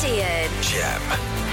and Gem.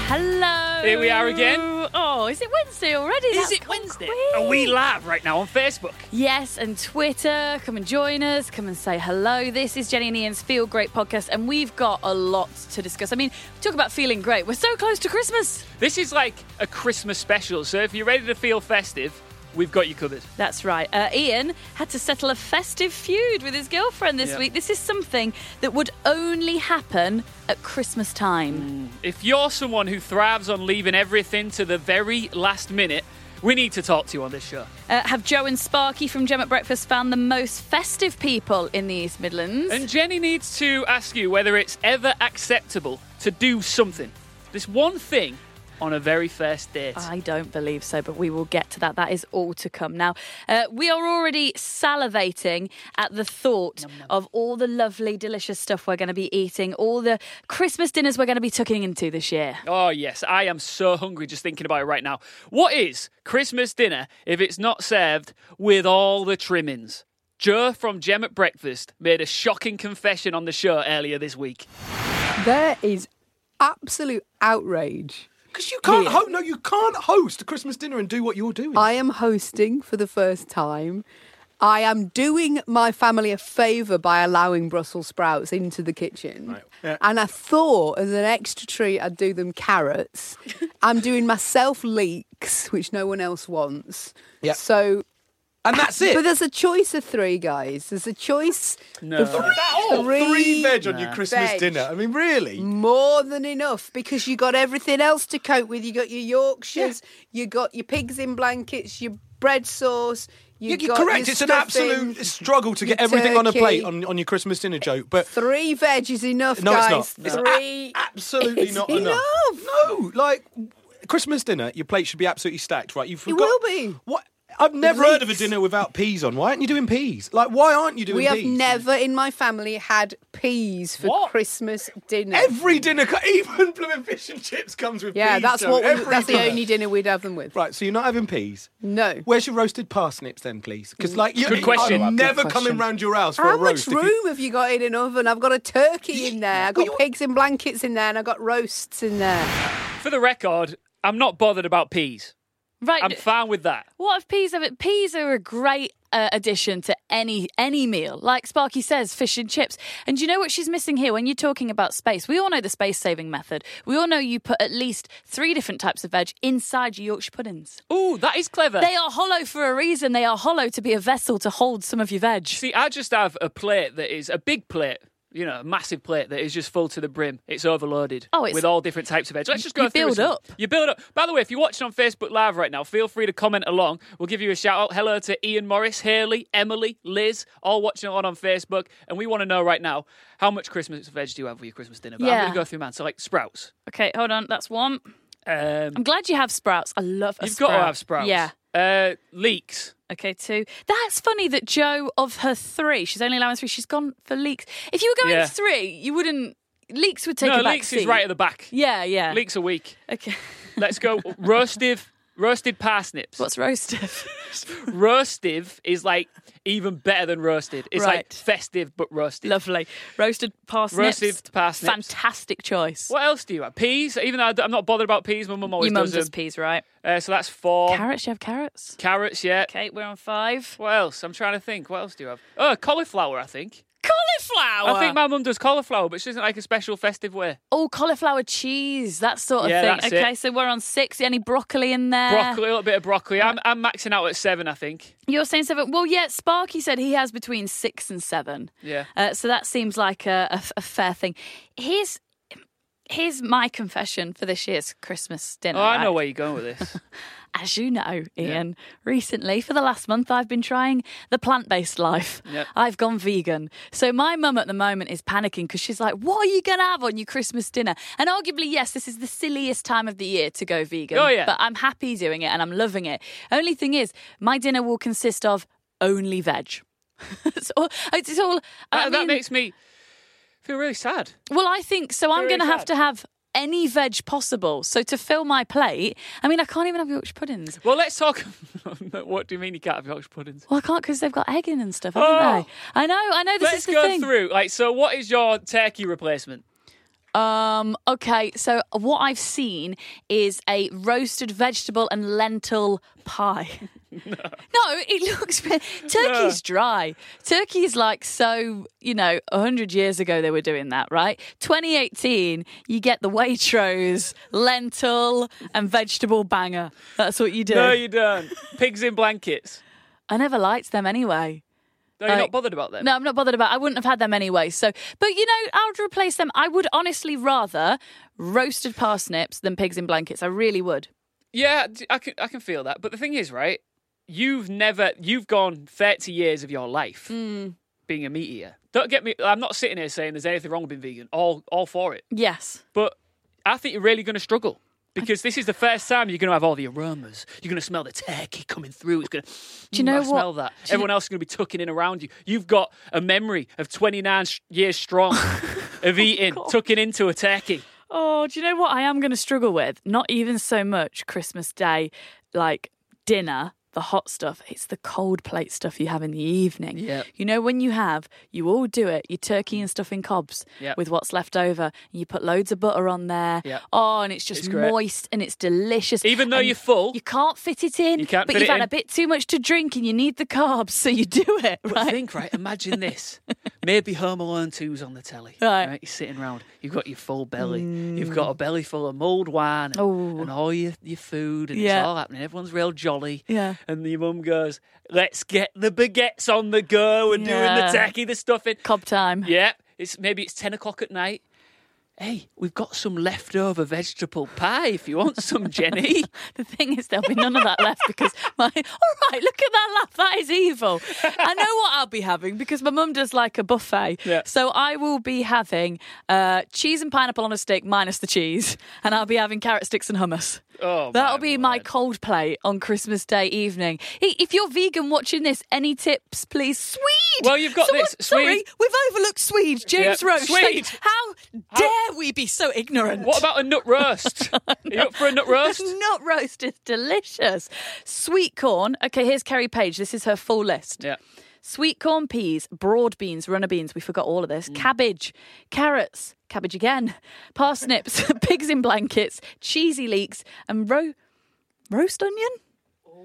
Hello. Here we are again. Oh, is it Wednesday already? Is That's it gone Wednesday? quick. Are we live right now on Facebook? Yes, and Twitter. Come and join us. Come and say hello. This is Jenny and Ian's Feel Great podcast, and we've got a lot to discuss. I mean, talk about feeling great. We're so close to Christmas. This is like a Christmas special, so if you're ready to feel festive, we've got you covered. That's right. Uh, Ian had to settle a festive feud with his girlfriend this Yeah. week. This is something that would only happen at Christmas time. If you're someone who thrives on leaving everything to the very last minute, we need to talk to you on this show. Uh, have Joe and Sparky from Gem at Breakfast found the most festive people in the East Midlands? And Jenny needs to ask you whether it's ever acceptable to do something, this one thing, on a very first date. I don't believe so, but we will get to that. That is all to come. Now, uh, we are already salivating at the thought of all the lovely, delicious stuff we're going to be eating, all the Christmas dinners we're going to be tucking into this year. Oh, yes, I am so hungry just thinking about it right now. What is Christmas dinner if it's not served with all the trimmings? Joe from Gem at Breakfast made a shocking confession on the show earlier this week. There is absolute outrage. Because you can't ho- no, you can't host a Christmas dinner and do what you're doing. I am hosting for the first time. I am doing my family a favour by allowing Brussels sprouts into the kitchen. Yeah. And I thought, as an extra treat, I'd do them carrots. I'm doing myself leeks, which no one else wants. Yeah. So, and that's it. but there's a choice of three, guys. There's a choice No. of Three three veg on your Christmas Veg. dinner. I mean, really? More than enough because you got everything else to cope with. You got your Yorkshires, yeah. you got your pigs in blankets, your bread sauce. You Yeah, you're got correct. your It's an absolute struggle to get everything on a plate on, on your Christmas dinner joke. But Three veg is enough, no, guys. it's not. It's Three. a- absolutely It's not enough. No, like Christmas dinner, your plate should be absolutely stacked, right? You forgot. It will be. What? I've never heard of a dinner without peas on. Why aren't you doing peas? Like, why aren't you doing peas? We have never in my family had peas for What? Christmas dinner. Every dinner, co- even blooming fish and chips comes with yeah, peas. Yeah, that's Joe. what. We, Every that's the only dinner we'd have them with. Right, so you're not having peas. No. Where's your roasted parsnips then, please? Because like, you, Good question. I'm Good never question. coming round your house for How a much roast. if you- room have you got in an oven? I've got a turkey in there. I've got Well, pigs in blankets in there, and I've got roasts in there. For the record, I'm not bothered about peas. Right. I'm fine with that. What if peas it? Peas are a great uh, addition to any any meal. Like Sparky says, fish and chips. And do you know what she's missing here? When you're talking about space, we all know the space saving method. We all know you put at least three different types of veg inside your Yorkshire puddings. Ooh, that is clever. They are hollow for a reason. They are hollow to be a vessel to hold some of your veg. See, I just have a plate that is a big plate. You know, a massive plate that is just full to the brim. It's overloaded Oh, it's- with all different types of veg. Let's just go You through build some- up. You build up. By the way, if you're watching on Facebook Live right now, feel free to comment along. We'll give you a shout out. Hello to Ian Morris, Haley, Emily, Liz, all watching on on Facebook. And we want to know right now how much Christmas veg do you have for your Christmas dinner? But I'm going to go through mine. So, like sprouts. Okay, hold on. That's one. Um, I'm glad you have sprouts. I love a you've sprout. got to have sprouts. Yeah. Uh, leeks. Okay, two. That's funny that Joe, of her three, she's only allowing three. She's gone for leeks. If you were going Yeah. three, you wouldn't. Leeks would take no, a back leeks seat. is right at the back. Yeah, yeah. Leeks are weak. Okay. Let's go. roasted, roasted parsnips. What's roasted? roastive is like even better than roasted. It's like festive but roasted. Lovely. Roasted parsnips. Roasted parsnips. Fantastic choice. What else do you have? Peas. Even though I'm not bothered about peas, my mum always Your mum does does them. peas, right? Uh, so that's four. Carrots? You have carrots? Carrots, yeah. Okay, we're on five. What else? I'm trying to think. What else do you have? Oh, cauliflower. I think. Cauliflower! I think my mum does cauliflower, but she doesn't like a special festive way. Oh, cauliflower cheese, that sort of Yeah, thing. that's okay, it. so we're on six. Any broccoli in there? Broccoli, a little bit of broccoli. I'm, I'm maxing out at seven, I think. You're saying seven. Well, yeah, Sparky said he has between six and seven. Yeah. Uh, so that seems like a, a, a fair thing. Here's here's my confession for this year's Christmas dinner. Oh, I know right? where you're going with this. As you know, Ian, recently for the last month, I've been trying the plant based life. Yep. I've gone vegan. So my mum at the moment is panicking because she's like, What are you going to have on your Christmas dinner? And arguably, yes, this is the silliest time of the year to go vegan. Oh, yeah. But I'm happy doing it and I'm loving it. Only thing is, my dinner will consist of only veg. it's all. It's all I that, that makes me feel really sad. well, I think so. I'm Very going to have to have any veg possible. So to fill my plate, I mean, I can't even have Yorkshire puddings. Well, let's talk. what do you mean you can't have Yorkshire puddings? Well, I can't because they've got egg in and stuff, haven't Oh. they? I know, I know. This Let's is the go thing. through. Like, so what is your turkey replacement? Um, okay, so what I've seen is a roasted vegetable and lentil pie. no. it looks turkey's dry. Turkey is like so, you know, 100 years ago they were doing that, right? 2018, you get the Waitrose lentil and vegetable banger. That's what you do. No, you don't. Pigs in blankets. I never liked them anyway. No, you're Like- not bothered about them. No, I'm not bothered about. I wouldn't have had them anyway. So, but you know, I would replace them. I would honestly rather roasted parsnips than pigs in blankets. I really would. Yeah, I can I can feel that. But the thing is, right? You've never you've gone thirty years of your life Hmm. being a meat eater. Don't get me. I'm not sitting here saying there's anything wrong with being vegan. All all for it. Yes. But I think you're really going to struggle because this is the first time you're going to have all the aromas. You're going to smell the turkey coming through. It's going to. Do you know what- smell that. do you- Everyone else is going to be tucking in around you. You've got a memory of 29 years strong of eating, tucking into a turkey. Oh, do you know what I am going to struggle with? Not even so much Christmas Day, like dinner, the hot stuff. It's the cold plate stuff you have in the evening. Yep. You know, when you have, you all do it, your turkey and stuff in cobs Yep. with what's left over. And you put loads of butter on there. Yep. Oh, and it's just It's moist and it's delicious. Even though And you're full. You can't fit it in. You can't but you've had in. a bit too much to drink and you need the carbs, so you do it, But think, right? Imagine this. Maybe Home Alone 2's on the telly. Right. Mm. You're sitting around. You've got your full belly. You've got a belly full of mulled wine and, Oh. and all your, your food, and Yeah. it's all happening. Everyone's real jolly. Yeah. And your mum goes, Let's get the baguettes on the go and doing Yeah. the turkey, the stuffing. Cob time. Yeah. It's maybe it's ten o'clock at night. Hey, we've got some leftover vegetable pie if you want some, Jenny. The thing is, there'll be none of that left because my. All right, look at that laugh. That is evil. I know what I'll be having because my mum does like a buffet. Yeah. So I will be having uh, cheese and pineapple on a stick minus the cheese, and I'll be having carrot sticks and hummus. Oh, That'll my be my cold plate on Christmas Day evening. If you're vegan watching this, any tips, please? Swede. Well, you've got Someone- this, Sorry, Swede. we've overlooked Swede. James Roche. Swede. How dare we be so ignorant? What about a nut roast? Are you up for a nut roast? Nut roast is delicious. Sweet corn. Okay, here's Kerry Page. This is her full list. Yeah. Sweet corn, peas, broad beans, runner beans. We forgot all of Mm. this. Cabbage, carrots, cabbage again, parsnips, pigs in blankets, cheesy leeks, and ro- roast onion.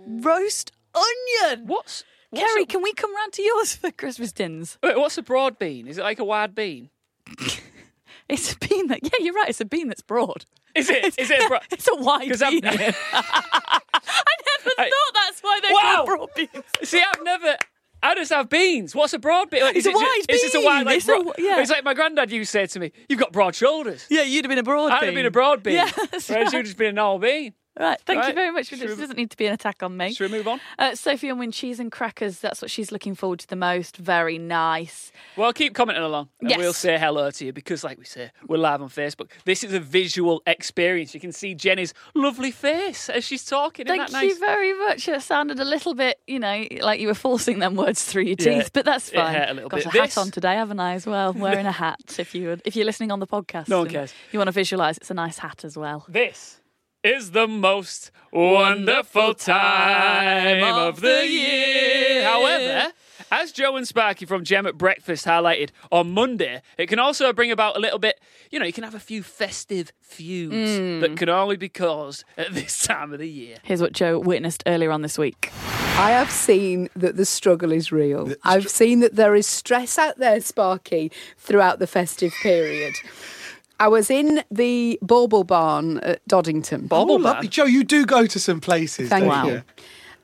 Roast onion. What's, what's Kerry, a- can we come round to yours for Christmas tins? Wait, what's a broad bean? Is it like a wide bean? It's a bean that. Yeah, you're right. It's a bean that's broad. Is it? Is it a broad? It's a wide 'Cause I'm- bean. I never I- thought that's why they're Wow. called broad beans. See, I've never. I just have beans. What's a broad bean? Like, It's is a it ju- wide Is this a wide bean. like It's a- yeah. It's like my granddad used to say to me, "You've got broad shoulders." Yeah, you'd have been a broad bean. I'd bean. have been a broad bean. Yeah, whereas right. you'd just been a normal bean. Right, thank you very much for this. we- doesn't need to be an attack on me. Should we move on? Uh, Sophie and Win cheese and crackers. That's what she's looking forward to the most. Very nice. Well, keep commenting along, and Yes. we'll say hello to you because, like we say, we're live on Facebook. This is a visual experience. You can see Jenny's lovely face as she's talking. Thank that you nice? very much. It sounded a little bit, you know, like you were forcing them words through your Yeah, teeth, but that's it fine. hurt a little Got bit. a hat This- on today, haven't I? As well, wearing a hat. If you if you're listening on the podcast, No one cares. You want to visualise? It's a nice hat as well. This is the most wonderful time of the year. However, as Joe and Sparky from Gem at Breakfast highlighted on Monday, it can also bring about a little bit, you know, you can have a few festive feuds hmm. that can only be caused at this time of the year. Here's what Joe witnessed earlier on this week. I have seen that the struggle is real. I've seen that there is stress out there, Sparky, throughout the festive period. I was in the Bauble Barn at Doddington. Oh, Bobble lovely. Joe, you do go to some places. Thank don't you. you.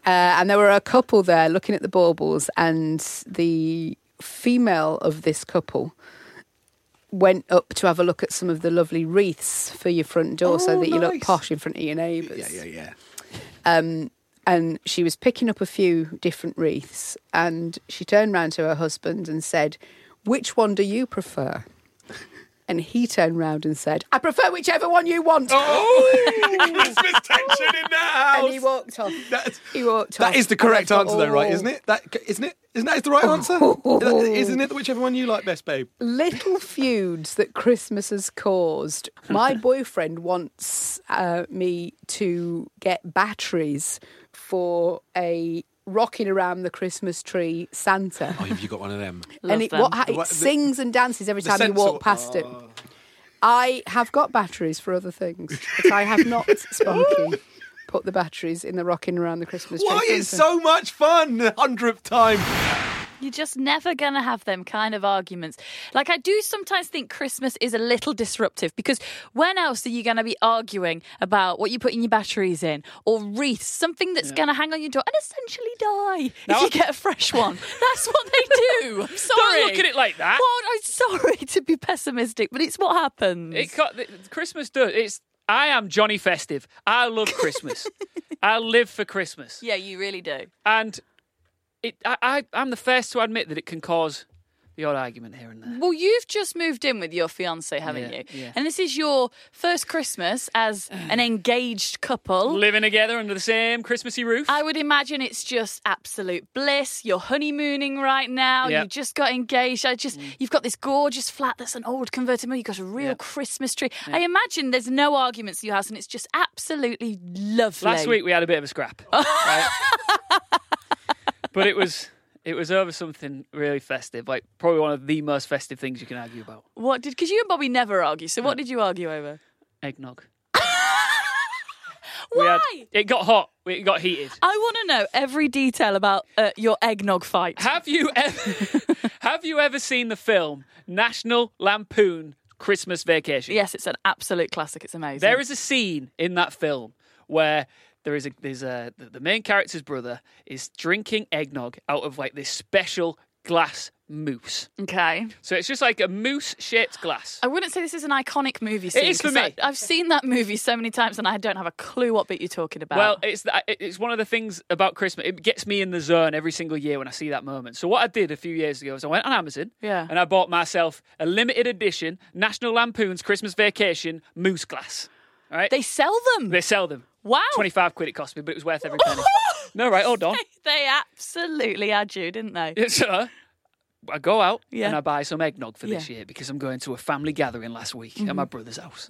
Uh, and there were a couple there looking at the baubles, and the female of this couple went up to have a look at some of the lovely wreaths for your front door so Oh, that you look posh in front of your neighbours. Yeah, yeah, yeah. Um, and she was picking up a few different wreaths, and she turned round to her husband and said, "Which one do you prefer?" And he turned round and said, "I prefer whichever one you want." Oh, Christmas tension in the house. and he walked off. That's- He walked off. That is the correct answer, though, right? Isn't it? That isn't it? Isn't that the right answer? Isn't it whichever one you like best, babe? little feuds that Christmas has caused. My boyfriend wants uh, me to get batteries for a rocking around the Christmas tree Santa. Oh, have you got one of them? Love and it, them. what, ha- The it the- sings and dances every the time you walk past it. Ah. I have got batteries for other things, but I have not, Sparky, put the batteries in the rocking around the Christmas tree. Why for is instance. so much fun? The hundredth time. You're just never going to have them kind of arguments. Like, I do sometimes think Christmas is a little disruptive because when else are you going to be arguing about what you put in your batteries in or wreaths, something that's going to hang on your door and essentially die Now- if you get a fresh one? That's what they do. I'm sorry. Don't look at it like that. I'm sorry to be pessimistic, but it's what happens. It got, Christmas does. It's. I am Johnny Festive. I love Christmas. I live for Christmas, yeah, you really do. and it. I, I. I'm the first to admit that it can cause the odd argument here and there. Well, you've just moved in with your fiance, haven't Yeah, you? yeah. And this is your first Christmas as an engaged couple. Living together under the same Christmassy roof. I would imagine it's just absolute bliss. You're honeymooning right now. Yeah. You just got engaged. I just mm. you've got this gorgeous flat that's an old convertible. You've got a real Yeah. Christmas tree. I imagine there's no arguments in your house, and it's just absolutely lovely. Last week we had a bit of a scrap, right? But it was it was over something really festive, like probably one of the most festive things you can argue about. what did? Because you and Bobby never argue. So what did you argue over? Eggnog. We had- Why? it got hot. It got heated. I want to know every detail about uh, your eggnog fight. Have you ever have you ever seen the film National Lampoon Christmas Vacation? Yes, it's an absolute classic. It's amazing. There is a scene in that film where there is a there's a the the main character's brother is drinking eggnog out of like this special glass moose. okay. So it's just like a moose shaped glass. I wouldn't say this is an iconic movie scene. is for me. I, I've seen that movie so many times and I don't have a clue what bit you're talking about. Well, it's the, it's one of the things about Christmas. It gets me in the zone every single year when I see that moment. So what I did a few years ago is I went on Amazon Yeah. and I bought myself a limited edition National Lampoon's Christmas Vacation moose glass. All right, they sell them. they sell them. Wow. Twenty five quid it cost me, but it was worth every penny. no, right, hold on. they absolutely had you, didn't they? So I go out Yeah. and I buy some eggnog for this Yeah. year because I'm going to a family gathering last week at Mm-hmm. my brother's house.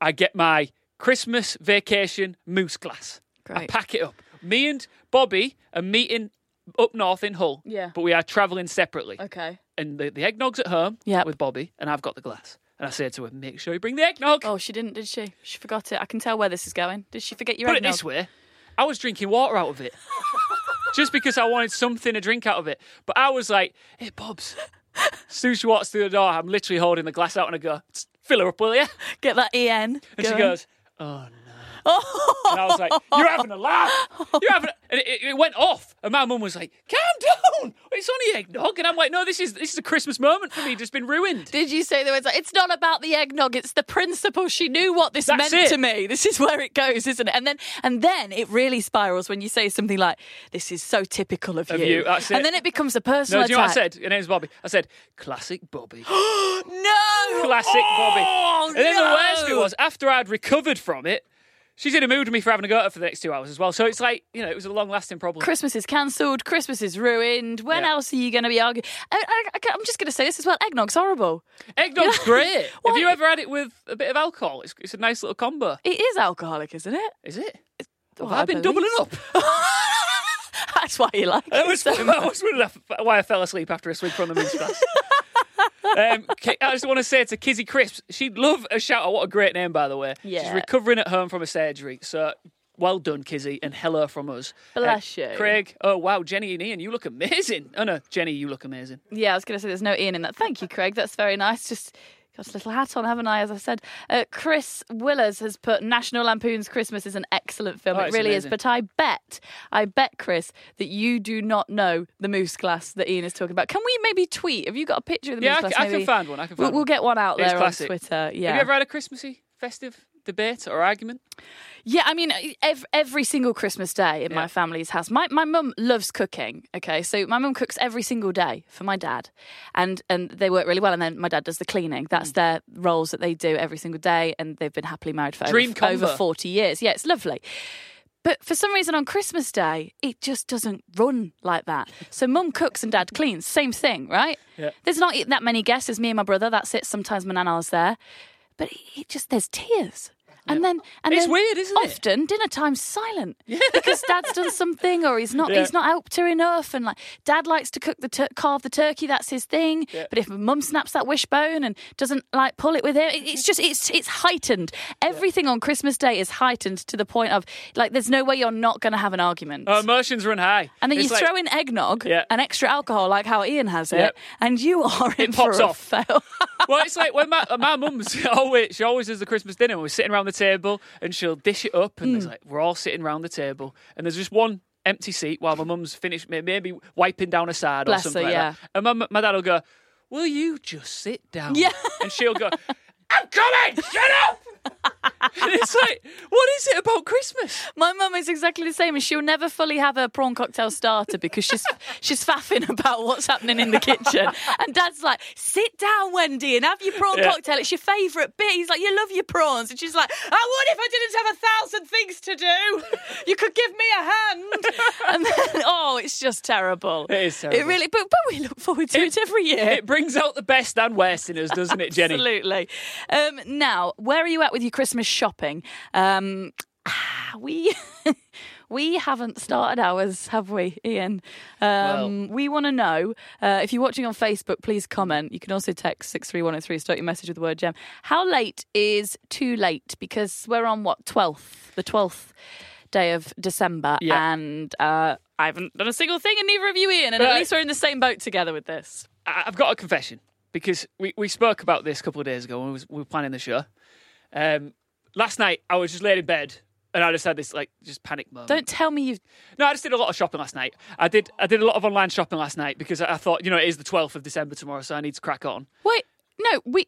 I get my Christmas vacation moose glass. I pack it up. Me and Bobby are meeting up north in Hull. Yeah. But we are travelling separately. Okay. And the, the eggnog's at home Yep. with Bobby, and I've got the glass. And I said to her, make sure you bring the eggnog. Oh, she didn't, did she? She forgot it. I can tell where this is going. Did she forget your Put it this way, I was drinking water out of it. Just because I wanted something to drink out of it. But I was like, hey, Bobs. As soon as she walks through the door, I'm literally holding the glass out and I go, fill her up, will you? Get that EN. And she goes, oh no. And I was like, you're having a laugh. You're having a... And it, it went off. And my mum was like, calm down. It's only eggnog. And I'm like, no, this is this is a Christmas moment for me. Just been ruined. Did you say the words like, it's not about the eggnog, it's the principle. She knew what this That's meant it. to me. This is where it goes, isn't it? And then and then it really spirals when you say something like, This is so typical of, Of you, that's it. And then it becomes a No, personal do you know what I said? Her name's Bobby. I said, classic Bobby. No! Classic Bobby. Oh, And then the worst was after I'd recovered from it, she's in a mood with me for having a go at her for the next two hours as well. So it's like, you know, it was a long lasting problem. Christmas is cancelled. Christmas is ruined. When Yeah. else are you going to be arguing? I, I, am just going to say this as well. Eggnog's horrible. Eggnog's great. Have you ever had it with a bit of alcohol? It's, it's a nice little combo. It is alcoholic, isn't it? Is it? Well, Have I been doubling up? That's why you like That it was, so that was why I fell asleep after a swig from the moose glass. Um, I just want to say to Kizzy Crisps, she'd love a shout out. What a great name, by the way. Yeah. She's recovering at home from a surgery. So well done, Kizzy, and hello from us. Uh, Bless you. Craig, oh wow, Jenny and Ian, you look amazing. Oh no, Jenny, you look amazing. Yeah, I was going to say there's no Ian in that. Thank you, Craig. That's very nice. Just got a little hat on, haven't I? As I said, uh, Chris Willers has put National Lampoon's Christmas is an excellent film. Oh, it really amazing. is. But I bet, I bet, Chris, that you do not know the moose glass that Ian is talking about. Can we maybe tweet? Have you got a picture of the Yeah, moose I, glass? c- I can find one. I can We'll, find we'll get one out It's there classic. on Twitter. Yeah. Have you ever had a Christmassy festive debate or argument? Yeah, I mean, every, every single Christmas day in Yeah. my family's house, my my mum loves cooking. Okay, so my mum cooks every single day for my dad, and and they work really well. And then my dad does the cleaning. That's Mm. their roles that they do every single day, and they've been happily married for Dream over, over forty years. Yeah, it's lovely. But for some reason on Christmas Day, it just doesn't run like that. So mum cooks and dad cleans, same thing, right? Yeah. There's not that many guests. There's me and my brother. That's it. Sometimes my nana's there, but it, it just there's tears. And then, and It's then weird, isn't it? often dinner time's silent because dad's done something or he's not Yeah. he's not helped her enough. And like dad likes to cook the tur- carve the turkey, that's his thing. Yeah. But if mum snaps that wishbone and doesn't like pull it with him, it- it's just it's it's heightened. Everything on Christmas Day is heightened to the point of like there's no way you're not going to have an argument. Our emotions run high. and then It's you like- throw in eggnog Yeah. and extra alcohol, like how Ian has it, Yeah. and you are in It pops for a off. fail. well, it's like when my my mum's always she always does the Christmas dinner. We're sitting around the table, and she'll dish it up, and there's hmm. like we're all sitting around the table, and there's just one empty seat while my mum's finished, maybe wiping down a side Bless or something her, like yeah. that. And my my dad will go, "Will you just sit down?" Yeah. and she'll go, "I'm coming. Shut up." it's like, what is it about Christmas? My mum is exactly the same, and she'll never fully have her prawn cocktail starter because she's she's faffing about what's happening in the kitchen. And Dad's like, "Sit down, Wendy, and have your prawn Yeah. cocktail. It's your favourite bit." He's like, "You love your prawns," and she's like, "I would if I didn't have a thousand things to do. You could give me a hand." And then, oh, it's just terrible. It is terrible. It really, but but we look forward to it, every year. It brings out the best and worst in us, doesn't it, Jenny? Absolutely. Um, now, where are you at with your Christmas shopping? Um, we we haven't started ours, have we, Ian? Um, we want to know. Uh, if you're watching on Facebook, please comment. You can also text six three one zero three. Start your message with the word gem. How late is too late? Because we're on what twelfth, the twelfth day of December, Yeah. and uh, I haven't done a single thing, and neither of you, Ian. And at least we're in the same boat together with this. I've got a confession because we, we spoke about this a couple of days ago when we, was, we were planning the show. Um, last night I was just laid in bed and I just had this like just panic moment. Don't tell me you've No, I just did a lot of shopping last night. I did I did a lot of online shopping last night because I I thought you know it is the twelfth of December tomorrow, so I need to crack on. wait. No, we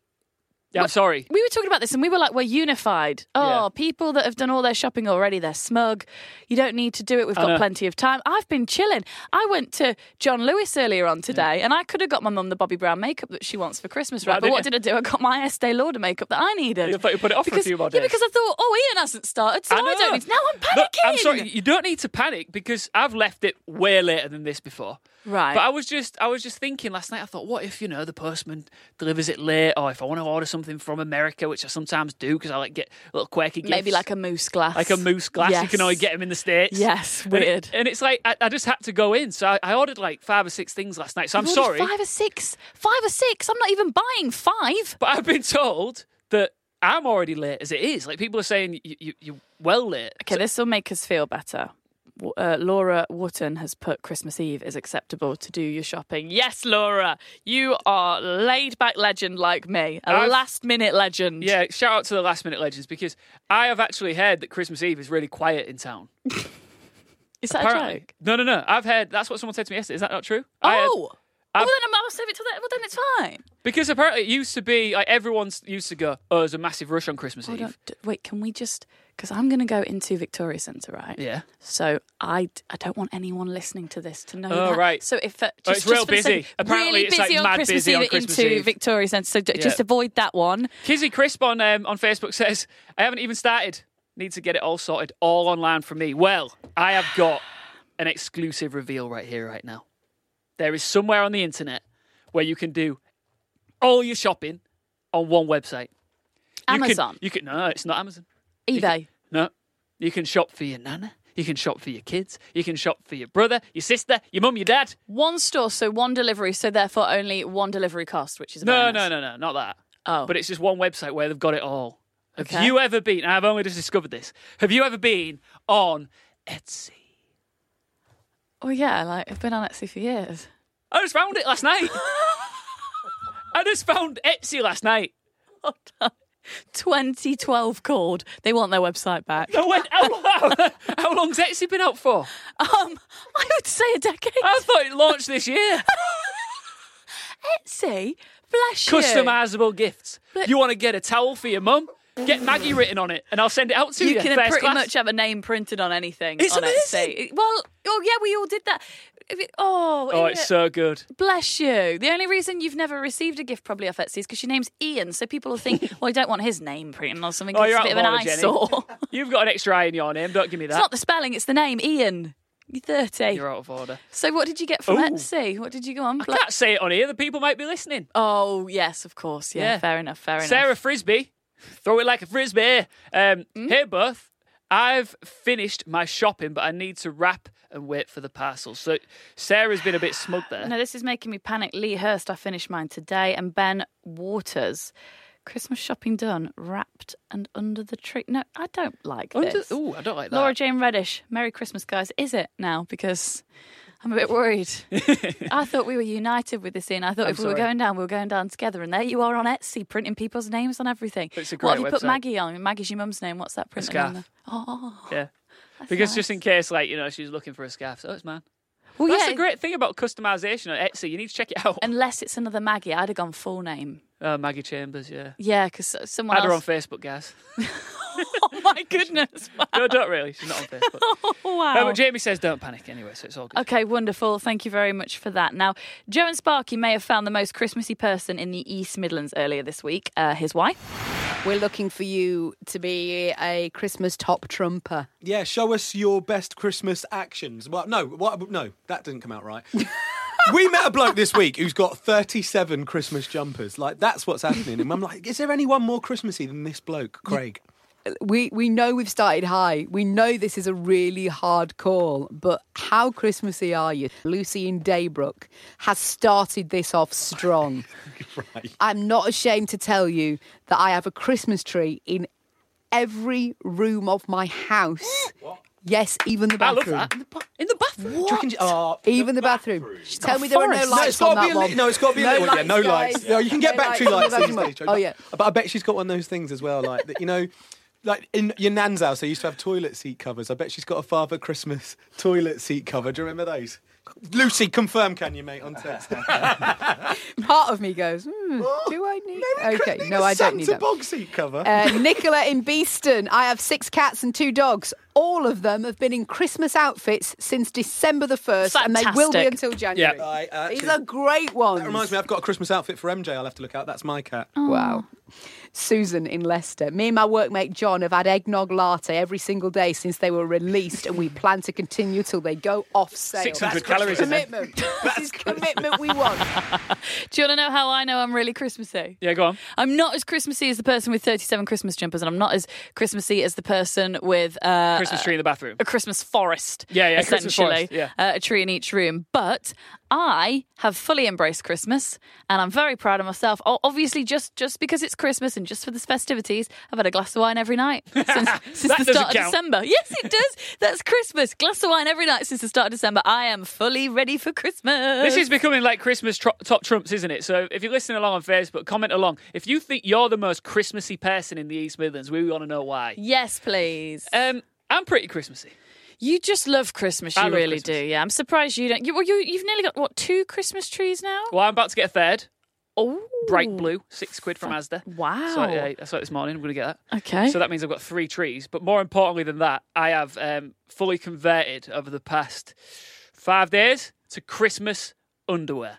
Yeah, I'm sorry. we were talking about this and we were like, we're unified. Oh, Yeah. people that have done all their shopping already, they're smug. You don't need to do it. We've got know. plenty of time. I've been chilling. I went to John Lewis earlier on today and I could have got my mum the Bobbi Brown makeup that she wants for Christmas, Why right? But what didn't did I do? I got my Estee Lauder makeup that I needed. You thought you put it off for a because, few more Yeah, days. because I thought, oh, Ian hasn't started, so I, know. don't need. Now I'm panicking. Look, I'm sorry. You don't need to panic because I've left it way later than this before. Right. But I was just I was just thinking last night. I thought, what if you know the postman delivers it late, or if I want to order something from America, which I sometimes do because I like get little quirky gifts, Maybe like a moose glass. like a moose glass. You can only get them in the states. Yes, And weird. And, it's like I, I just had to go in, so I, I ordered like five or six things last night. So I'm sorry, Five or six. Five or six. I'm not even buying five. but I've been told that I'm already late as it is. Like people are saying you, you, you're well late. Okay, this will make us feel better. Uh, Laura Wotton has put Christmas Eve is acceptable to do your shopping. Yes, Laura, you are laid back legend like me, a I've- last minute legend. Yeah, shout out to the last minute legends because I have actually heard that Christmas Eve is really quiet in town. is that a Apparently. joke? No, no, no. I've heard that's what someone said to me yesterday. Is that not true? Oh, oh, I've- well then I'll save it till then. Well, then it's fine. because apparently it used to be like everyone's used to go, oh, there's a massive rush on Christmas Hold Eve. Wait, can we just? Because I'm going to go into Victoria Centre, right? Yeah. So I, I don't want anyone listening to this to know Oh, that. right. So if uh, Oh, just, it's real just the busy. sake- Apparently really it's, busy like, on mad Christmas busy Eve on Christmas into Eve. Victoria Centre. So d- Yeah. just avoid that one. Kizzy Crisp on um, on Facebook says, I haven't even started. Need to get it all sorted, all online for me. Well, I have got an exclusive reveal right here, right now. There is somewhere on the internet where you can do all your shopping on one website. You can- Amazon, You can, no, it's not Amazon. eBay. No. You can shop for your nana. You can shop for your kids. You can shop for your brother, your sister, your mum, your dad. One store, so one delivery, so therefore only one delivery cost, which is No, no, no, no, not that. Oh, But it's just one website where they've got it all. Have Okay. you ever been? I've only just discovered this. Have you ever been on Etsy? oh yeah, like I've been on Etsy for years. I just found it last night. I just found Etsy last night. 2012 called. They want their website back. Went, how, long, how long's Etsy been out for? Um, I would say a decade. I thought it launched this year. Etsy, bless you. Customizable gifts. But- You want to get a towel for your mum? Get Maggie written on it, and I'll send it out to you. You can pretty class. much have a name printed on anything It's on amazing. Etsy. Well, oh yeah, we all did that. If it- Oh, Oh, it's so good. Bless you. The only reason you've never received a gift probably off Etsy is because your name's Ian. So people will think, well, I don't want his name printed or something. Oh, you're it's a bit of an eyesore. You've got an extra eye in your name. Don't give me that. it's not the spelling, it's the name, Ian. You're 30. You're out of order. So what did you get from Ooh. Etsy? What did you go on? I can't say it on here. The people might be listening. Oh, yes, of course. Yeah, Yeah. fair enough, fair enough. Sarah Frisbee Throw it like a frisbee. Um, Hey, Buff, I've finished my shopping, but I need to wrap and wait for the parcel. So Sarah's been a bit smug there. No, this is making me panic. Lee Hurst, I finished mine today, and Ben Waters. Christmas shopping done, wrapped and under the tree. No, I don't like Under- this. Ooh, I don't like that. Laura Jane Reddish, Merry Christmas, guys. Is it now? Because I'm a bit worried. I thought we were united with this in. I thought I'm if we were going down, we were going down together. And there you are on Etsy, printing people's names on everything. It's a what have great you put website. Maggie on? Maggie's your mum's name. What's that printed scarf. on there? Oh, yeah. Because just in case, like, you know, she's looking for a scarf. So it's mine. well, That's yeah, the great thing about customization on Etsy. You need to check it out. Unless it's another Maggie, I'd have gone full name. Uh, Maggie Chambers, yeah. Yeah, because someone Add her on. Facebook, guys. oh my goodness! no, don't really. She's not on Facebook. oh, wow. Uh, but Jamie says don't panic anyway, so it's all good. Okay, wonderful. Thank you very much for that. Now, Joe and Sparky may have found the most Christmassy person in the East Midlands earlier this week. Uh, his wife. We're looking for you to be a Christmas top trumper. Yeah, show us your best Christmas actions. Well, no, what, no, that didn't come out right. we met a bloke this week who's got 37 Christmas jumpers. Like, that's what's happening. And I'm like, is there anyone more Christmassy than this bloke, Craig? We we know we've started high. We know this is a really hard call, but how Christmassy are you? Lucy in Daybrook has started this off strong. Right. I'm not ashamed to tell you that I have a Christmas tree in every room of my house. Yes, even the I love bathroom. that. In the, ba- in the bathroom. Do you reckon oh, Even the bathroom. Tell me there are no forest. No, lights it's on got to that be a one. no, it's got to be a No little yeah, lights, no guys. lights. No, you can get No battery lights lights on the these bathroom. days. Oh, yeah. but I bet she's got one of those things as well, like that. You know, like in your nan's house, they used to have toilet seat covers. I bet she's got a Father Christmas toilet seat cover. Do you remember those? Lucy, confirm, can you, mate, on text? Part of me goes, hmm, do I need? Maybe Okay, Christmas no, I don't need Santa that. bog seat cover. Uh, Nicola in Beeston. I have six cats and two dogs. All of them have been in Christmas outfits since December the 1st, and they will be until January. Yeah. I, uh, These are great ones. That reminds me, I've got a Christmas outfit for MJ. I'll have to look out. That's my cat. Wow. Susan in Leicester. Me and my workmate John have had eggnog latte every single day since they were released, and we plan to continue till they go off sale. 600 That's calories in there. commitment. this is commitment we want. Do you want to know how I know I'm really Christmassy? Yeah, go on. I'm not as Christmassy as the person with 37 Christmas jumpers, and I'm not as Christmassy as the person with uh, Christmas tree in the bathroom. a Christmas forest. Yeah, yeah, essentially, forest, yeah. uh, a tree in each room. But I have fully embraced Christmas, and I'm very proud of myself. Obviously, just just because it's Christmas and just for the festivities, I've had a glass of wine every night since, since the start of count. December. Yes, it does. That's Christmas. Glass of wine every night since the start of December. I am fully ready for Christmas. This is becoming like Christmas tro- top trumps, isn't it? So if you're listening along on Facebook, comment along. If you think you're the most Christmassy person in the East Midlands, we want to know why. yes, please. Um, I'm pretty Christmassy. You just love Christmas. You love really Christmas. do. Yeah, I'm surprised you don't. You, well, you, you've nearly got what two Christmas trees now? Well, I'm about to get a third, Oh, bright blue, six quid from Asda. Wow. So yeah, I saw it this morning. I'm going to get that. Okay. So that means I've got three trees. But more importantly than that, I have um, fully converted over the past five days to Christmas underwear.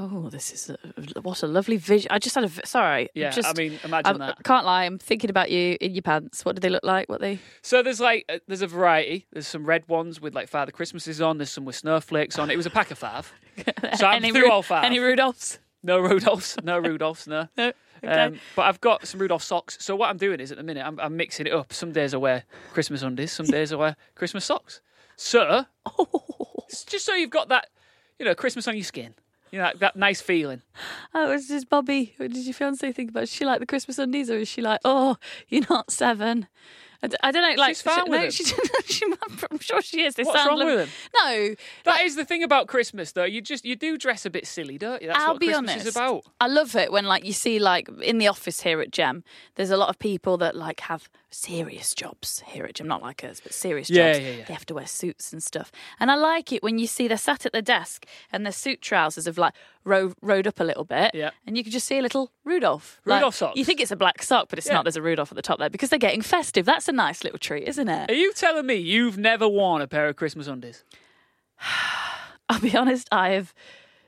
Oh, this is a, what a lovely vision. I just had a sorry. Yeah, just, I mean, imagine I that. can't lie. I'm thinking about you in your pants. What do they look like? What they? So there's like uh, there's a variety. There's some red ones with like Father Christmases on. There's some with snowflakes on. It was a pack of five. So I'm any through Ru- all five. Any Rudolphs? No Rudolphs. No Rudolphs. No. No. Okay. Um, but I've got some Rudolph socks. So what I'm doing is at the minute I'm, I'm mixing it up. Some days I wear Christmas undies. Some days I wear Christmas socks. So it's just so you've got that, you know, Christmas on your skin. You know, that, that nice feeling. oh, was this Bobby? What did your fiance think about? Is she like the Christmas undies, or is she like, oh, you're not seven? I, d- I don't know. Like, She's fine she, with no, she, she, I'm sure she is. They What's sound wrong with him? No, That is the thing about Christmas, though. You just you do dress a bit silly, don't you? That's I'll what be Christmas honest. is about. I love it when like you see like in the office here at Gem, there's a lot of people that like have serious jobs here at Gem, not like us, but serious Yeah, jobs. yeah, yeah. They have to wear suits and stuff. And I like it when you see they're sat at their desk and their suit trousers have like ro- rode up a little bit. Yeah. And you can just see a little Rudolph. Like, Rudolph socks. You think it's a black sock, but it's Yeah. not. There's a Rudolph at the top there because they're getting festive. That's a nice little treat, isn't it? Are you telling me you've never worn a pair of Christmas undies? I'll be honest, I have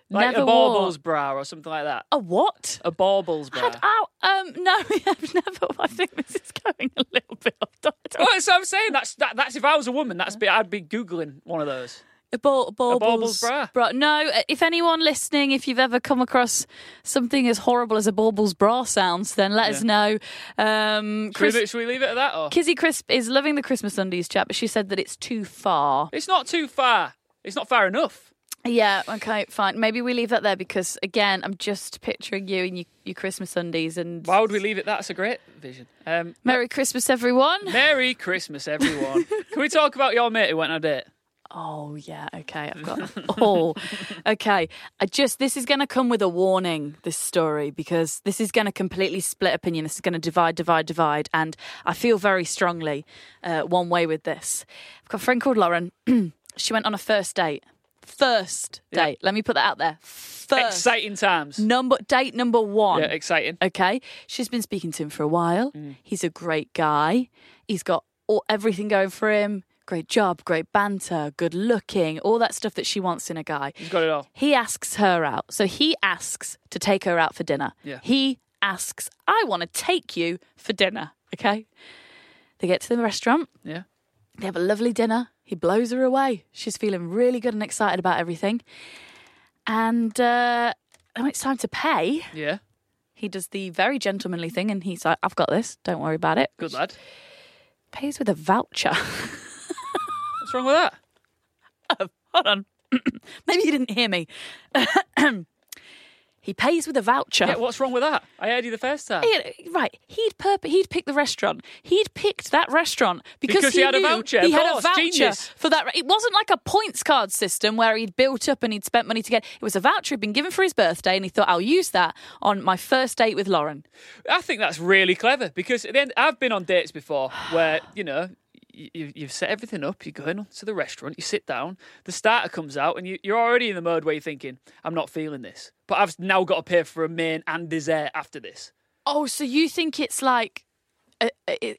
Like never a baubles bra or something like that? a what? A baubles bra. Had, um, no, I've never. I think this is going a little bit off topic. Well, so I'm saying that's that, that's if I was a woman, that's be I'd be googling one of those. Baubles, baubles bra. No, uh, if anyone listening, if you've ever come across something as horrible as a baubles bra sounds, then let us know. Um, Should we, should we leave it at that? Or? Kizzy Crisp is loving the Christmas undies chat, but she said that it's too far. It's not too far. It's not far enough. Yeah, okay, fine. Maybe we leave that there because, again, I'm just picturing you in your, your Christmas undies and. Why would we leave it? That's a great vision. Um, Merry Christmas, everyone. Merry Christmas, everyone. Can we talk about your mate who went on a date? Oh yeah, okay. I've got oh, okay. I just this is going to come with a warning. This story because this is going to completely split opinion. This is going to divide, divide, divide, and I feel very strongly uh, one way with this. I've got a friend called Lauren. she went on a first date. First date. Let me put that out there. First Exciting times. number date number one. Yeah, exciting. Okay. She's been speaking to him for a while. Mm. He's a great guy. He's got all, everything going for him. Great job, great banter, good looking, all that stuff that she wants in a guy. He's got it all. He asks her out. So he asks to take her out for dinner. Yeah. He asks, I want to take you for dinner. Okay. They get to the restaurant. Yeah. They have a lovely dinner. He blows her away. She's feeling really good and excited about everything. And uh, when it's time to pay, Yeah. he does the very gentlemanly thing and he's like, I've got this. Don't worry about it. Good lad. Pays with a voucher. What's wrong with that? Hold on. Maybe you didn't hear me. he pays with a voucher. Yeah, what's wrong with that? I heard you the first time. He- right, he'd perp- he'd picked the restaurant. He'd picked that restaurant because, Because he had a voucher, He had a voucher genius. for that. It wasn't like a points card system where he'd built up and he'd spent money to get. It was a voucher he'd been given for his birthday, and he thought, "I'll use that on my first date with Lauren." I think that's really clever because at the end, I've been on dates before where you know you, you've set everything up. You're going to the restaurant. You sit down. The starter comes out, and you, you're already in the mode where you're thinking, "I'm not feeling this," but I've now got to pay for a main and dessert after this. Oh, so you think it's like a,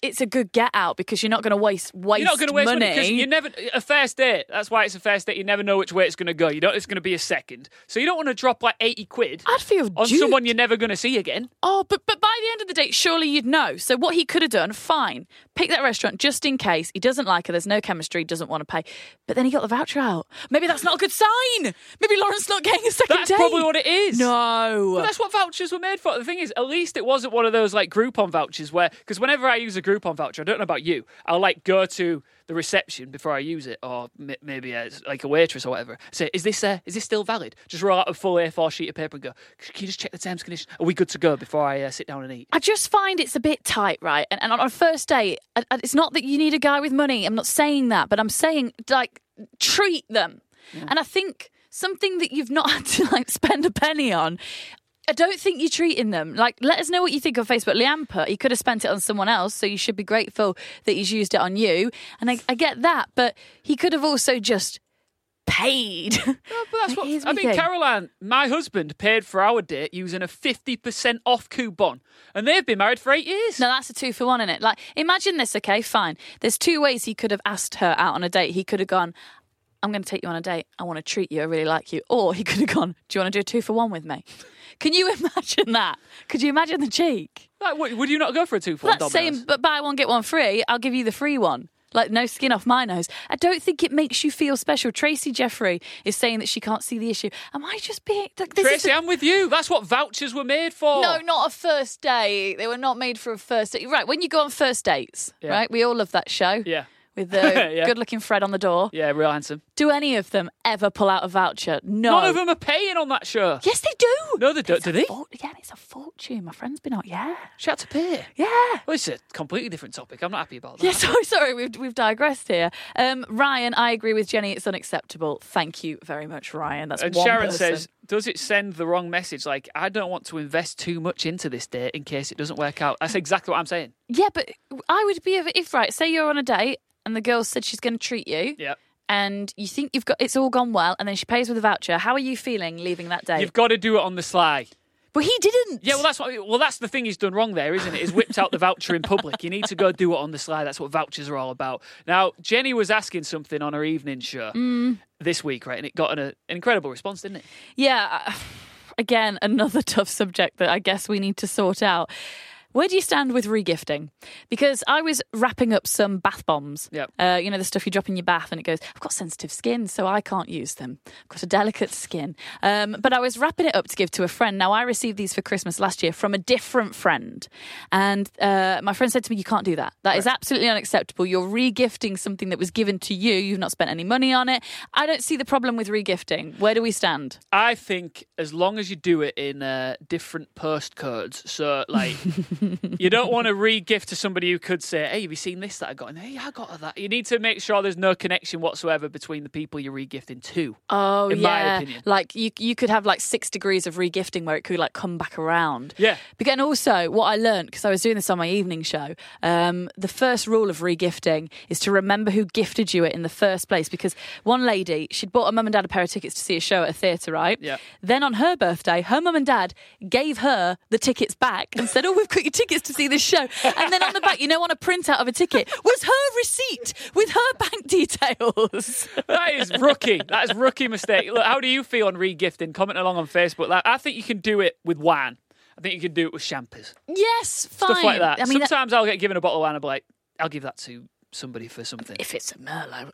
it's a good get out because you're not going to waste waste You're not going to waste money money. you never a first date. That's why it's a first date. You never know which way it's going to go. You don't. It's going to be a second, so you don't want to drop like eighty quid I'd feel on duped. someone you're never going to see again. Oh, but but by the end of the date, surely you'd know. So what he could have done, fine, pick that restaurant just in case he doesn't like her. There's no chemistry, doesn't want to pay. But then he got the voucher out. Maybe that's not a good sign. Maybe Lauren's not getting a second That's date. probably what it is. No. But that's what vouchers were made for. The thing is, at least it wasn't one of those like Groupon vouchers where, because whenever I use a Groupon voucher, I don't know about you, I'll like go to the reception before I use it, or m- maybe uh, like a waitress or whatever. Say, is this uh, is this still valid? Just roll out a full A4 sheet of paper and go. Can you just check the terms and conditions? Are we good to go before I uh, sit down and eat? I just find it's a bit tight, right? And, and on a first date, it's not that you need a guy with money. I'm not saying that, but I'm saying like treat them. And I think something that you've not had to like spend a penny on. I don't think you're treating them. Like, let us know what you think on Facebook. Liam put he could have spent it on someone else, so you should be grateful that he's used it on you. And I, I get that, but he could have also just paid. No, but that's what I mean. Caroline, my husband paid for our date using a fifty percent off coupon, and they've been married for eight years. No, that's a two for one in it. Like, imagine this, okay? Fine. There's two ways he could have asked her out on a date. He could have gone, I'm going to take you on a date. I want to treat you. I really like you. Or he could have gone, Do you want to do a two for one with me? Can you imagine that? Could you imagine the cheek? Like, would, would you not go for a two for one? That's Domino's? but buy one, get one free. I'll give you the free one. Like, no skin off my nose. I don't think it makes you feel special. Tracy Jeffrey is saying that she can't see the issue. Am I just being. Like, this is Tracy, I'm with you. That's what vouchers were made for. No, not a first date. They were not made for a first date. Right, when you go on first dates, Yeah. right? We all love that show. Yeah. With the Yeah. good looking Fred on the door. Yeah, real handsome. Do any of them ever pull out a voucher? No. None of them are paying on that show. Yes, they do. No, they don't. It's Do a they? for- yeah, it's a fortune. My friend's been out. Yeah. She had to pay. Yeah. Well, it's a completely different topic. I'm not happy about that. Yeah, sorry, sorry, we've we've digressed here. Um, Ryan, I agree with Jenny. It's unacceptable. Thank you very much, Ryan. That's And one Sharon person. says, "Does it send the wrong message? Like, I don't want to invest too much into this date in case it doesn't work out." That's exactly what I'm saying. "Yeah, but I would be if right. Say you're on a date and the girl said she's going to treat you, Yeah, and you think you've got it's all gone well, and then she pays with a voucher. How are you feeling leaving that day? you've got to do it on the sly. But he didn't. Yeah, well, that's what. Well, that's the thing he's done wrong there, isn't it? Is whipped out the voucher in public. You need to go do it on the sly. That's what vouchers are all about. Now, Jenny was asking something on her evening show Mm. this week, right? And it got an, an incredible response, didn't it? Yeah. Again, another tough subject that I guess we need to sort out. Where do you stand with regifting? Because I was wrapping up some bath bombs. Yep. Uh, you know, the stuff you drop in your bath and it goes, I've got sensitive skin, so I can't use them. I've got a delicate skin. Um, but I was wrapping it up to give to a friend. Now, I received these for Christmas last year from a different friend. And uh, my friend said to me, You can't do that. That is absolutely unacceptable. You're regifting something that was given to you. You've not spent any money on it. I don't see the problem with regifting. Where do we stand? I think as long as you do it in uh, different postcodes, so like you don't want to re-gift to somebody who could say, "Hey, have you seen this that I got?" And hey, I got that. You need to make sure there's no connection whatsoever between the people you're re-gifting to. Oh in yeah, my opinion. like you you could have like six degrees of regifting where it could like come back around. Yeah. But and also what I learned because I was doing this on my evening show, um, the first rule of regifting is to remember who gifted you it in the first place. Because one lady she'd bought her mum and dad a pair of tickets to see a show at a theatre, right? Yeah. Then on her birthday, her mum and dad gave her the tickets back and said, "Oh, we've got tickets to see this show." And then on the back, you know, on a printout of a ticket was her receipt with her bank details. That is rookie. that is rookie mistake. Look, how do you feel on re-gifting? Comment along on Facebook. Like, I think you can do it with wine. I think you can do it with champers. yes, fine. Stuff like that. I mean, that- Sometimes I'll get given a bottle of wine and be like, I'll give that to somebody for something. if it's a Merlot.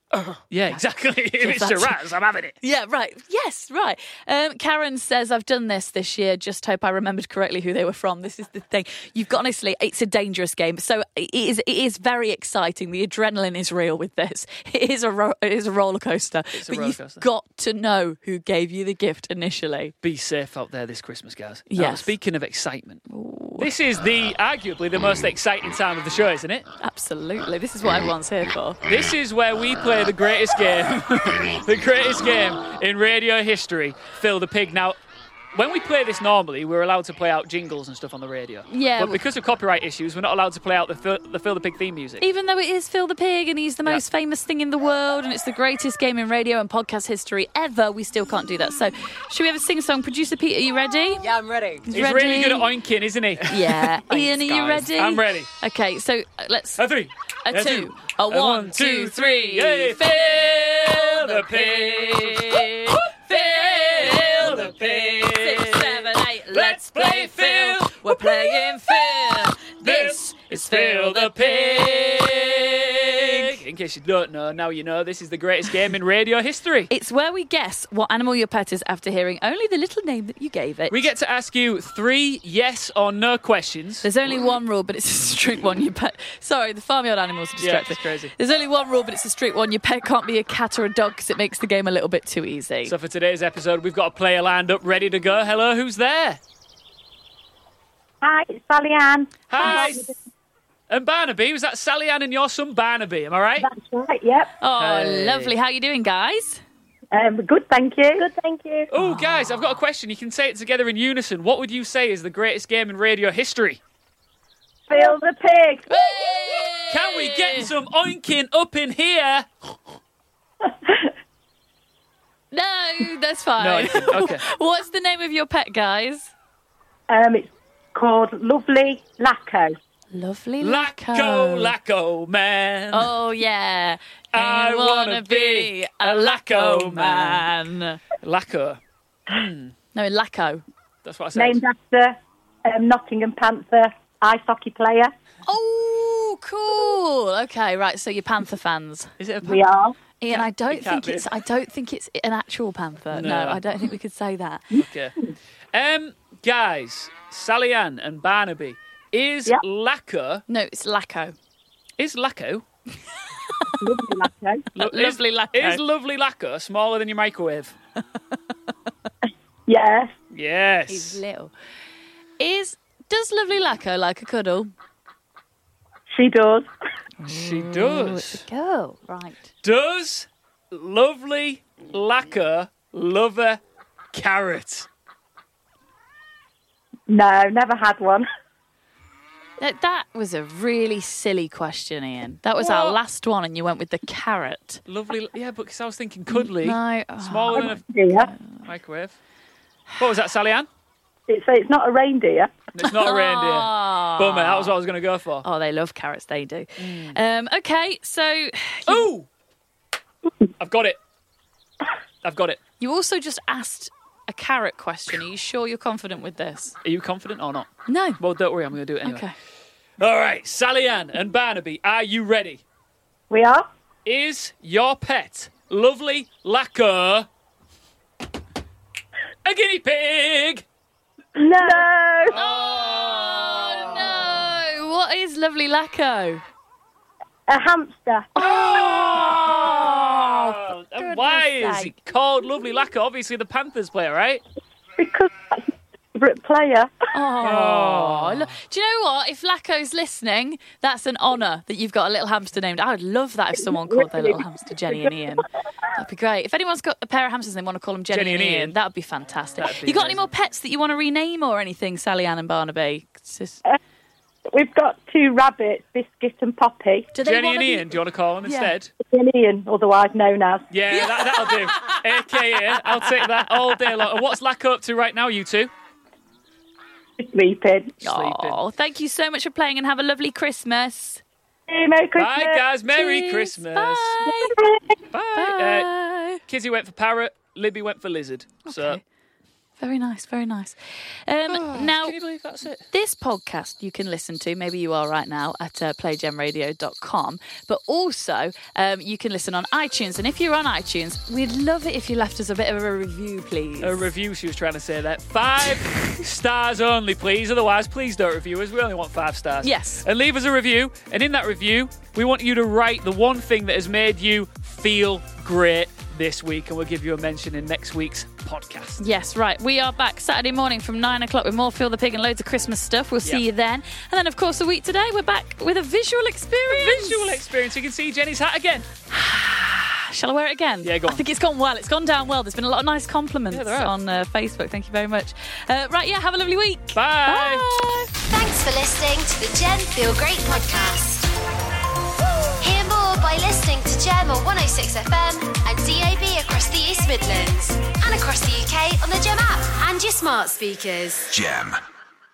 yeah, exactly. if it's Shiraz, I'm having it. Yeah, right. Yes, right. Um, Karen says, I've done this this year. Just hope I remembered correctly who they were from. This is the thing. You've got, honestly, it's a dangerous game. So it is, it is very exciting. The adrenaline is real with this. It is a, ro- it is a roller coaster. It's a but roller you've coaster. got to know who gave you the gift initially. Be safe out there this Christmas, guys. Yes. speaking of excitement, this is the arguably the most exciting time of the show, isn't it? Absolutely. This is what everyone's here for. This is where we play the greatest game, the greatest game in radio history. Phil the Pig. Now, when we play this normally, we're allowed to play out jingles and stuff on the radio. Yeah, But because of copyright issues, we're not allowed to play out the Phil the, Phil the Pig theme music. Even though it is Phil the Pig and he's the Yeah. most famous thing in the world and it's the greatest game in radio and podcast history ever, we still can't do that. So, should we have a sing song? Producer Pete, are you ready? Yeah, I'm ready. He's really good at oinking, isn't he? Yeah. Ian, are you guys. ready? I'm ready. Okay, so uh, let's. A three, A two, a one, two, three. Hey, Phil the Pig. Phil Let's play Phil. We're playing Phil. This is Phil the Pig. In case you don't know, now you know this is the greatest game in radio history. It's where we guess what animal your pet is after hearing only the little name that you gave it. We get to ask you three yes or no questions. There's only one rule, but it's a strict one. Your pet. Sorry, the farmyard animals are Yeah, distracted. it's crazy. There's only one rule, but it's a strict one. Your pet can't be a cat or a dog because it makes the game a little bit too easy. So for today's episode, we've got a player lined up, ready to go. Hello, who's there? Hi, it's Sally Ann. Hi. And Barnaby, was that Sally Ann and your son Barnaby? Am I right? That's right, yep. oh, Hey. lovely. How are you doing, guys? Um, good, thank you. Good, thank you. Oh, guys, I've got a question. You can say it together in unison. What would you say is the greatest game in radio history? Phil the pig. Can we get some oinking up in here? No, that's fine. No, okay. What's the name of your pet, guys? Um, it's called Lovely Lacko. Lovely Lacko, Lacko, man. Oh yeah, I wanna be a Lacko man. Lacko. No, Lacko. That's what I said. Named after um, Nottingham Panther ice hockey player. Oh, cool. Okay, right. So you're Panther fans, Is it a panther? We are. Ian. I don't it can't think be. it's. I don't think it's an actual panther. No, No. I don't think we could say that. Okay. Um, guys, Sally Ann and Barnaby, is Yeah. Lacko, No, it's Lacko. is Lacko, Lovely Lacko. lo- Lovely is, Lacko. is lovely Lacko smaller than your microwave? Yes. Yes. He's little. Is does Lovely Lacko like a cuddle? She does. She Oh, it's a girl, right? Does lovely Lacko love a carrot? No, never had one. That, that was a really silly question, Ian. That was our last one, and you went with the carrot. Lovely, yeah, but 'cause I was thinking cuddly, No, oh. smaller than Deer. a microwave. What was that, Sally Ann? It's, it's not a reindeer. It's not a reindeer. Aw. Bummer, that was what I was going to go for. Oh, they love carrots. They do. Mm. Um, okay, so Ooh! I've got it. I've got it. you also just asked a carrot question. Are you sure you're confident with this? Are you confident or not? No. Well, don't worry, I'm going to do it anyway. Okay. All right, Sally Ann and Barnaby, are you ready? We are. Is your pet lovely Lacko a guinea pig? No. Oh, oh no! What is lovely Lacko? A hamster. Oh, and goodness why is sake. it called lovely Lacko? Obviously, the Panthers player, right? Because that's my favourite player. Oh, look. do you know what? If Lacko's listening, that's an honour that you've got a little hamster named. I would love that if someone called their little hamster Jenny and Ian. That'd be great. If anyone's got a pair of hamsters and they want to call them Jenny, Jenny and and Ian, Ian. that would be fantastic. That'd be you got any amazing. more pets that you want to rename or anything, Sally Ann and Barnaby? It's just- uh, We've got two rabbits, Biscuit and Poppy. do they Jenny wanna and be- Ian, do you want to call them Yeah. instead? Jenny and Ian, otherwise known as. Yeah, That, that'll do. AKA, I'll take that all day long. And what's Lacko up to right now, you two? Sleeping. Sleeping. Oh, thank you so much for playing and have a lovely Christmas. Hey, Merry Christmas. Bye, guys. Merry Cheers. Christmas. Bye. Bye. Uh, Bye. Kizzy went for parrot. Libby went for lizard. So, Okay. Very nice, very nice. Um, now, can you believe that's it? this podcast you can listen to, maybe you are right now, at uh, playgemradio.com, but also um, you can listen on iTunes. And if you're on iTunes, we'd love it if you left us a bit of a review, please. A review, she was trying to say that. Five stars only, please. Otherwise, please don't review us. We only want five stars. Yes. And leave us a review. And in that review, we want you to write the one thing that has made you feel great this week. And we'll give you a mention in next week's podcast. Yes, right. We are back Saturday morning from nine o'clock with more Phil the Pig and loads of Christmas stuff. We'll see Yeah. you then. And then, of course, a week today, we're back with a visual experience. Visual experience. You can see Jenny's hat again. Shall I wear it again? Yeah, go on. I think it's gone well. It's gone down well. There's been a lot of nice compliments Yeah, on uh, Facebook. Thank you very much. Uh, right, yeah, have a lovely week. Bye. Bye. Thanks for listening to the Gem Feel Great podcast. By listening to Gem on 106 FM and DAB across the East Midlands and across the UK on the Gem app and your smart speakers. Gem.